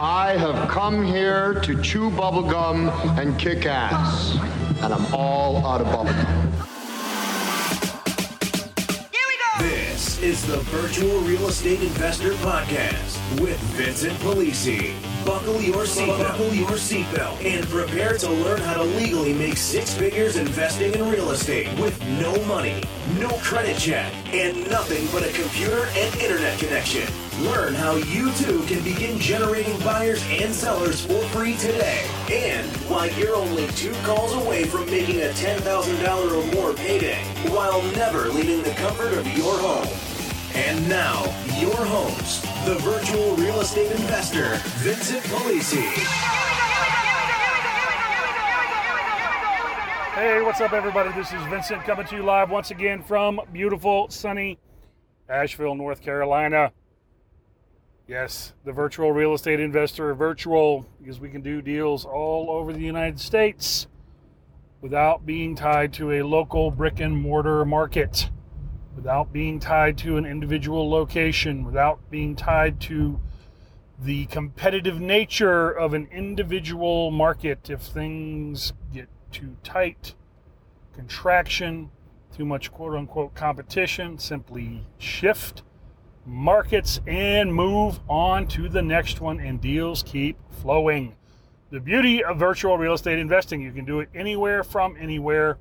I have come here to chew bubblegum and kick ass. And I'm all out of bubblegum. Here we go! This is the Virtual Real Estate Investor Podcast with Vincent Polisi. Buckle your seatbelt, buckle your seatbelt, and prepare to learn how to legally make six figures investing in real estate with no money, no credit check, and nothing but a computer and internet connection. Learn how you too can begin generating buyers and sellers for free today. And why you're only two calls away from making a $10,000 or more payday while never leaving the comfort of your home. And now, your host, the virtual real estate investor, Vincent Polisi. Hey, what's up, everybody? This is Vincent coming to you live once again from beautiful, sunny Asheville, North Carolina. Yes, the virtual real estate investor, virtual, because we can do deals all over the United States without being tied to a local brick and mortar market, without being tied to an individual location, without being tied to the competitive nature of an individual market. If things get too tight, contraction, too much quote unquote competition, simply shift markets and move on to the next one, and deals keep flowing. The beauty of virtual real estate investing, you can do it anywhere from anywhere,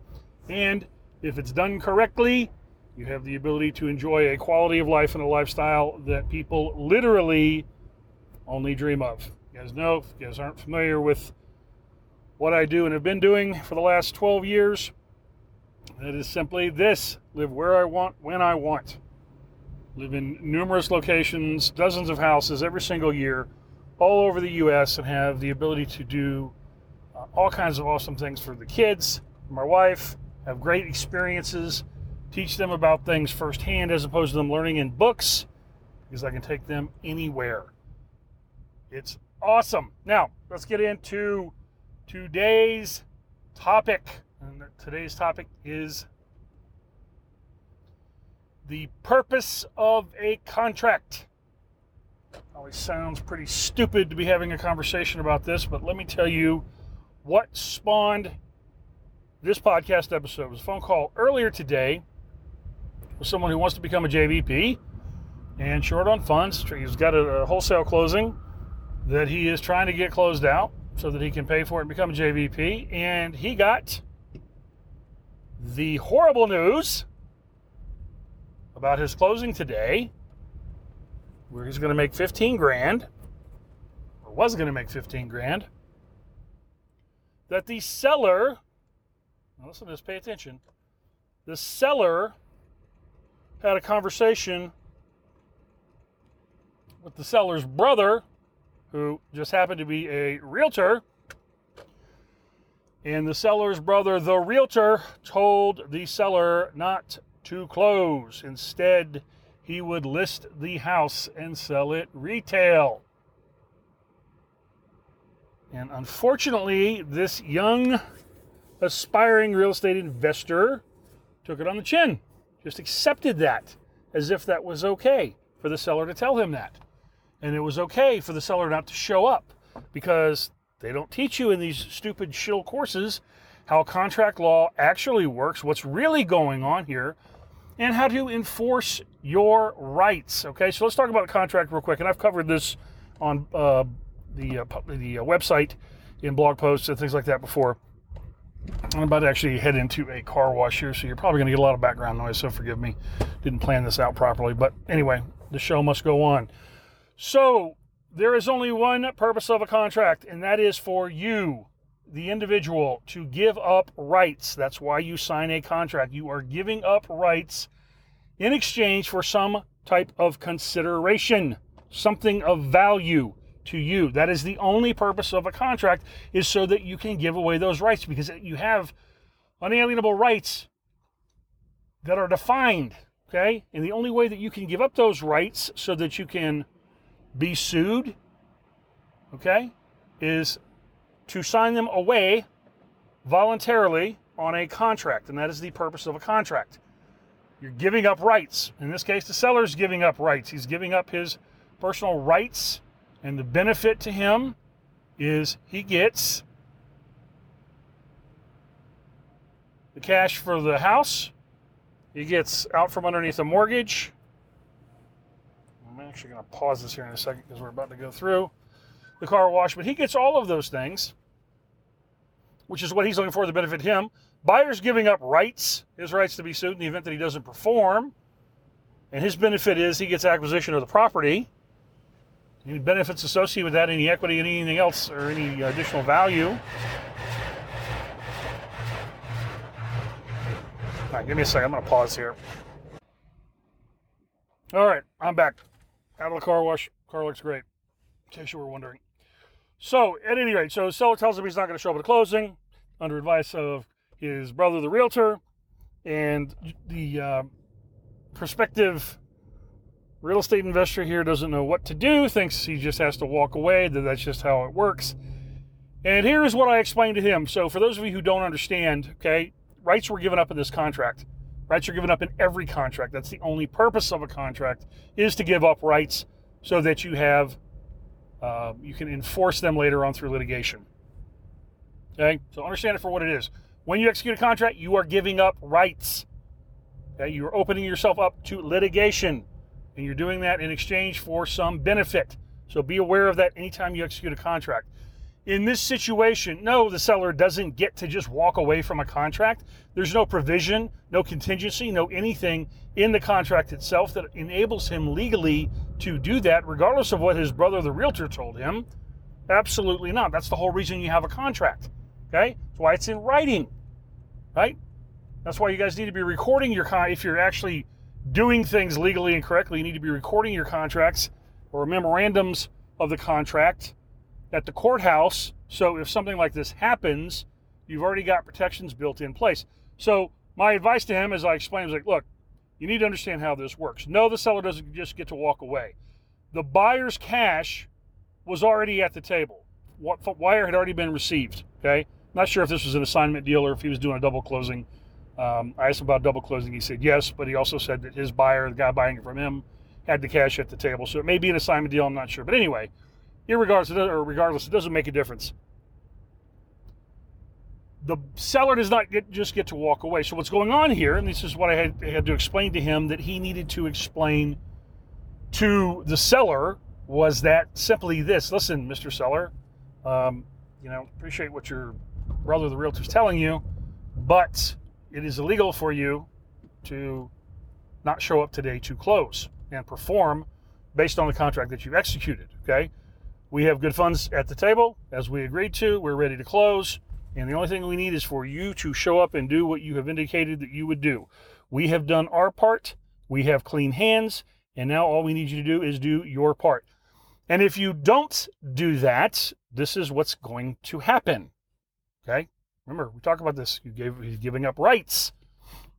and if it's done correctly, you have the ability to enjoy a quality of life and a lifestyle that people literally only dream of. You guys know, if you guys aren't familiar with what I do and have been doing for the last 12 years, it is simply this live where I want, when I want live in numerous locations, dozens of houses every single year, all over the U.S., and have the ability to do uh, all kinds of awesome things for the kids, my wife, have great experiences, teach them about things firsthand as opposed to them learning in books, because I can take them anywhere. It's awesome. Now, let's get into today's topic. And today's topic is the purpose of a contract. Always sounds pretty stupid to be having a conversation about this, but let me tell you what spawned this podcast episode. It was a phone call earlier today with someone who wants to become a JVP and short on funds. He's got a, wholesale closing that he is trying to get closed out so that he can pay for it and become a JVP. And he got the horrible news about his closing today, where he's going to make 15 grand, or was going to make 15 grand, that the seller, listen to this, pay attention, the seller had a conversation with the seller's brother, who just happened to be a realtor. And the seller's brother, the realtor, told the seller not to close. Instead, he would list the house and sell it retail. And unfortunately, this young, aspiring real estate investor took it on the chin, just accepted that as if that was okay for the seller to tell him that. And it was okay for the seller not to show up because they don't teach you in these stupid shill courses how contract law actually works, what's really going on here, and how to enforce your rights. Okay, so let's talk about a contract real quick. And I've covered this on uh, the uh, the uh, website in blog posts and things like that before. I'm about to actually head into a car wash here, so you're probably going to get a lot of background noise. So forgive me, didn't plan this out properly. But anyway, the show must go on. So there is only one purpose of a contract, and that is for you the individual to give up rights. That's why you sign a contract. You are giving up rights in exchange for some type of consideration, something of value to you. That is the only purpose of a contract is so that you can give away those rights because you have unalienable rights that are defined, okay? And the only way that you can give up those rights so that you can be sued, okay, is to sign them away voluntarily on a contract, and that is the purpose of a contract. You're giving up rights. In this case, the seller's giving up rights. He's giving up his personal rights And the benefit to him is he gets the cash for the house. He gets out from underneath a mortgage. I'm actually going to pause this here in a second because we're about to go through the car wash, but he gets all of those things, which is what he's looking for to benefit him. Buyer's giving up rights, his rights to be sued in the event that he doesn't perform. And his benefit is he gets acquisition of the property. Any benefits associated with that, any equity, anything else, or any additional value. All right, give me a second. I'm going to pause here. All right, I'm back. Out of the car wash. Car looks great. In case you were wondering. So, at any rate, so seller tells him he's not going to show up at closing under advice of his brother, the realtor, and the uh, prospective real estate investor here doesn't know what to do, thinks he just has to walk away, that that's just how it works. And here is what I explained to him. So, for those of you who don't understand, okay, rights were given up in this contract. Rights are given up in every contract. That's the only purpose of a contract is to give up rights so that you have uh, you can enforce them later on through litigation. Okay, so understand it for what it is. When you execute a contract, you are giving up rights. Okay, you're opening yourself up to litigation, and you're doing that in exchange for some benefit. So be aware of that anytime you execute a contract. In this situation, no, the seller doesn't get to just walk away from a contract. There's no provision, no contingency, no anything in the contract itself that enables him legally to do that, regardless of what his brother, the realtor, told him. Absolutely not. That's the whole reason you have a contract. Okay? That's why it's in writing, right? That's why you guys need to be recording your con. If you're actually doing things legally and correctly, you need to be recording your contracts or memorandums of the contract at the courthouse. So if something like this happens, you've already got protections built in place. So my advice to him, as I explained, is like, look, you need to understand how this works. No, the seller doesn't just get to walk away. The buyer's cash was already at the table. What wire had already been received. Okay, not sure if this was an assignment deal or if he was doing a double closing. Um, I asked him about double closing. He said yes, but he also said that his buyer, the guy buying it from him, had the cash at the table. So it may be an assignment deal. I'm not sure. But anyway, irregardless, or regardless, it doesn't make a difference. The seller does not get, just get to walk away. So what's going on here, and this is what I had, had to explain to him that he needed to explain to the seller was that simply this: Listen, Mr. Seller, um, you know, appreciate what your brother, the realtor, is telling you, but it is illegal for you to not show up today to close and perform based on the contract that you've executed. Okay. We have good funds at the table, as we agreed to. We're ready to close. And the only thing we need is for you to show up and do what you have indicated that you would do. We have done our part. We have clean hands. And now all we need you to do is do your part. And if you don't do that, this is what's going to happen. Okay? Remember, we talk about this. You gave, he's giving up rights.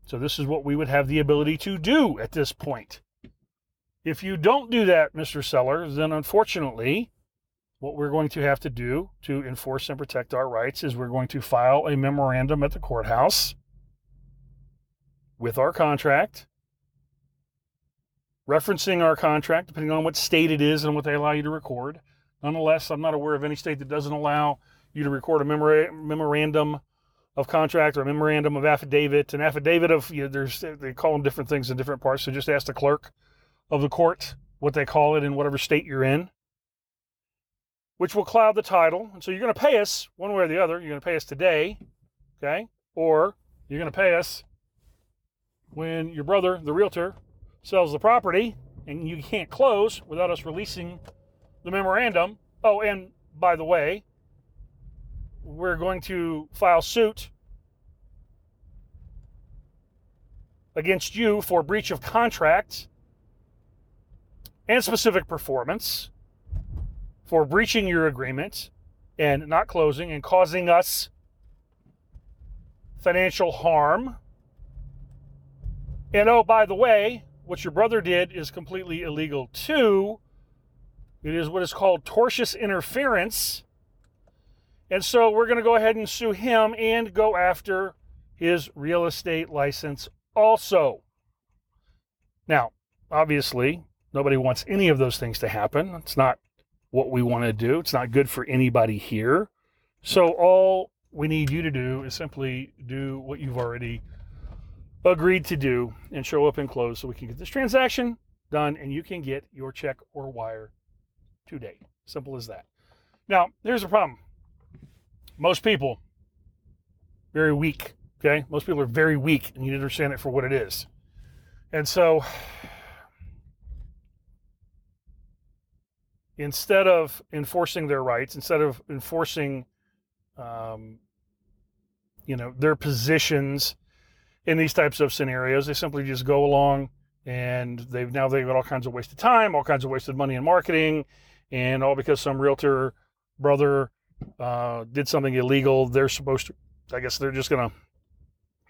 So this is what we would have the ability to do at this point. If you don't do that, Mr. Seller, then unfortunately, what we're going to have to do to enforce and protect our rights is we're going to file a memorandum at the courthouse with our contract, referencing our contract, depending on what state it is and what they allow you to record. Nonetheless, I'm not aware of any state that doesn't allow you to record a memorandum of contract or a memorandum of affidavit. An affidavit of, you know, there's, they call them different things in different parts. So just ask the clerk of the court what they call it in whatever state you're in which will cloud the title. And so you're going to pay us one way or the other. You're going to pay us today, okay? Or you're going to pay us when your brother, the realtor, sells the property and you can't close without us releasing the memorandum. Oh, and by the way, we're going to file suit against you for breach of contract and specific performance for breaching your agreement and not closing and causing us financial harm. And oh, by the way, what your brother did is completely illegal too. It is what is called tortious interference. And so we're going to go ahead and sue him and go after his real estate license also. Now, obviously, nobody wants any of those things to happen. It's not what we want to do. It's not good for anybody here. So all we need you to do is simply do what you've already agreed to do and show up and close so we can get this transaction done and you can get your check or wire today. Simple as that. Now, there's a problem. Most people, very weak, okay? Most people are very weak and you need to understand it for what it is. And so, instead of enforcing their rights, instead of enforcing, um, you know, their positions in these types of scenarios, they simply just go along and they've now they've got all kinds of wasted time, all kinds of wasted money in marketing, and all because some realtor brother uh, did something illegal. They're supposed to, I guess, they're just gonna,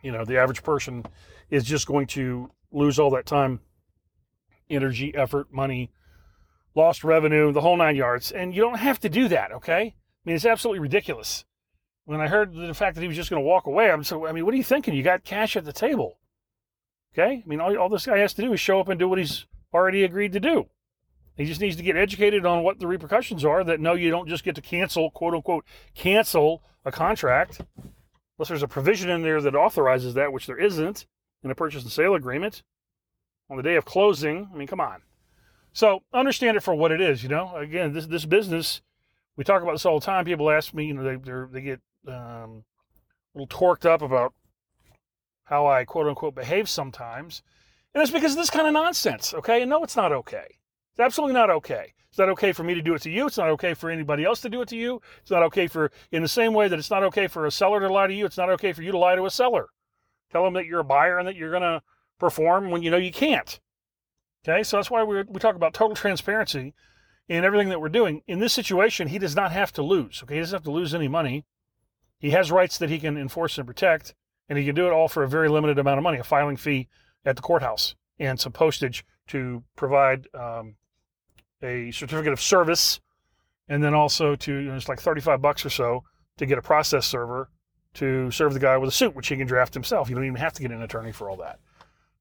you know, the average person is just going to lose all that time, energy, effort, money, lost revenue, the whole nine yards. And you don't have to do that, okay? I mean, it's absolutely ridiculous. When I heard the fact that he was just going to walk away, I'm so, I mean, what are you thinking? You got cash at the table. Okay? I mean, all, all this guy has to do is show up and do what he's already agreed to do. He just needs to get educated on what the repercussions are that no, you don't just get to cancel, quote unquote, cancel a contract unless there's a provision in there that authorizes that, which there isn't in a purchase and sale agreement on the day of closing. I mean, come on. So understand it for what it is. You know, again, this this business, we talk about this all the time. People ask me, you know, they they get um, a little torqued up about how I quote unquote behave sometimes, and it's because of this kind of nonsense. Okay, and no, it's not okay. It's absolutely not okay. It's not okay for me to do it to you. It's not okay for anybody else to do it to you. It's not okay for, in the same way that it's not okay for a seller to lie to you, it's not okay for you to lie to a seller. Tell them that you're a buyer and that you're going to perform when you know you can't. Okay, so that's why we we talk about total transparency in everything that we're doing. In this situation, he does not have to lose. Okay, he doesn't have to lose any money. He has rights that he can enforce and protect, and he can do it all for a very limited amount of money, a filing fee at the courthouse and some postage to provide um, a certificate of service, and then also to you know, it's like 35 bucks or so to get a process server to serve the guy with a suit, which he can draft himself. You don't even have to get an attorney for all that.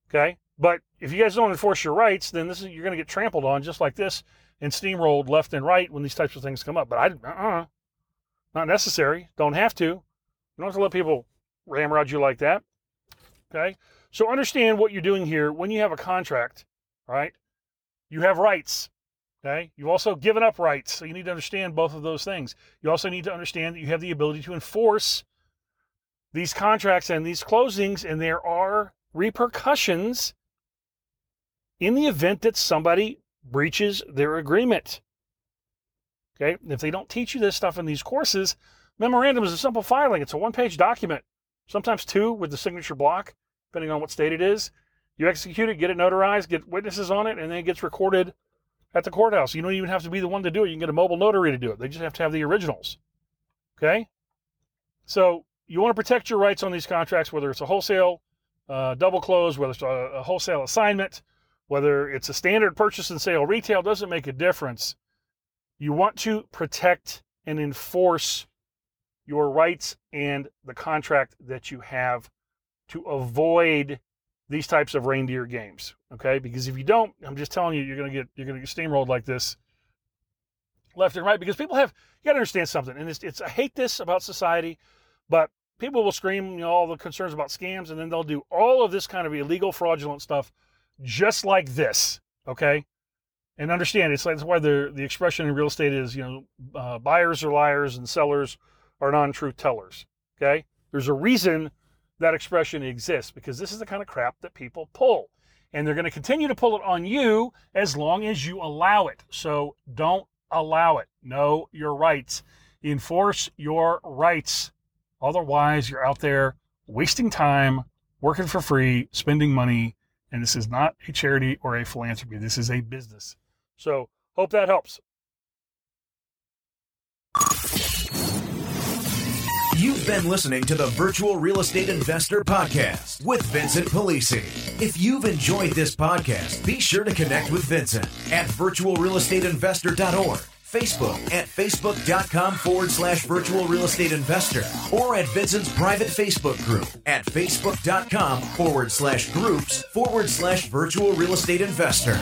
Okay, but if you guys don't enforce your rights, then this is you're going to get trampled on just like this and steamrolled left and right when these types of things come up. But I, uh-uh, not necessary. Don't have to. You don't have to let people ramrod you like that. Okay, so understand what you're doing here. When you have a contract, right? You have rights. Okay. You've also given up rights. So you need to understand both of those things. You also need to understand that you have the ability to enforce these contracts and these closings, and there are repercussions in the event that somebody breaches their agreement. Okay, if they don't teach you this stuff in these courses, memorandum is a simple filing. It's a one page document, sometimes two with the signature block, depending on what state it is. You execute it, get it notarized, get witnesses on it, and then it gets recorded at the courthouse. You don't even have to be the one to do it. You can get a mobile notary to do it. They just have to have the originals. Okay? So you want to protect your rights on these contracts, whether it's a wholesale uh, double close, whether it's a, a wholesale assignment, whether it's a standard purchase and sale retail, doesn't make a difference. You want to protect and enforce your rights and the contract that you have to avoid these types of reindeer games. Okay, because if you don't, I'm just telling you, you're gonna get you're gonna get steamrolled like this, left and right. Because people have you got to understand something, and it's, it's I hate this about society, but people will scream you know all the concerns about scams, and then they'll do all of this kind of illegal, fraudulent stuff, just like this. Okay, and understand it's like that's why the the expression in real estate is you know uh, buyers are liars and sellers are non-truth tellers. Okay, there's a reason that expression exists because this is the kind of crap that people pull. And they're going to continue to pull it on you as long as you allow it. So don't allow it. Know your rights. Enforce your rights. Otherwise, you're out there wasting time, working for free, spending money. And this is not a charity or a philanthropy. This is a business. So hope that helps. You've been listening to the Virtual Real Estate Investor Podcast with Vincent Polisi. If you've enjoyed this podcast, be sure to connect with Vincent at virtualrealestateinvestor.org, Facebook at facebook.com forward slash virtual real estate investor, or at Vincent's private Facebook group at facebook.com forward slash groups forward slash virtual real estate investor.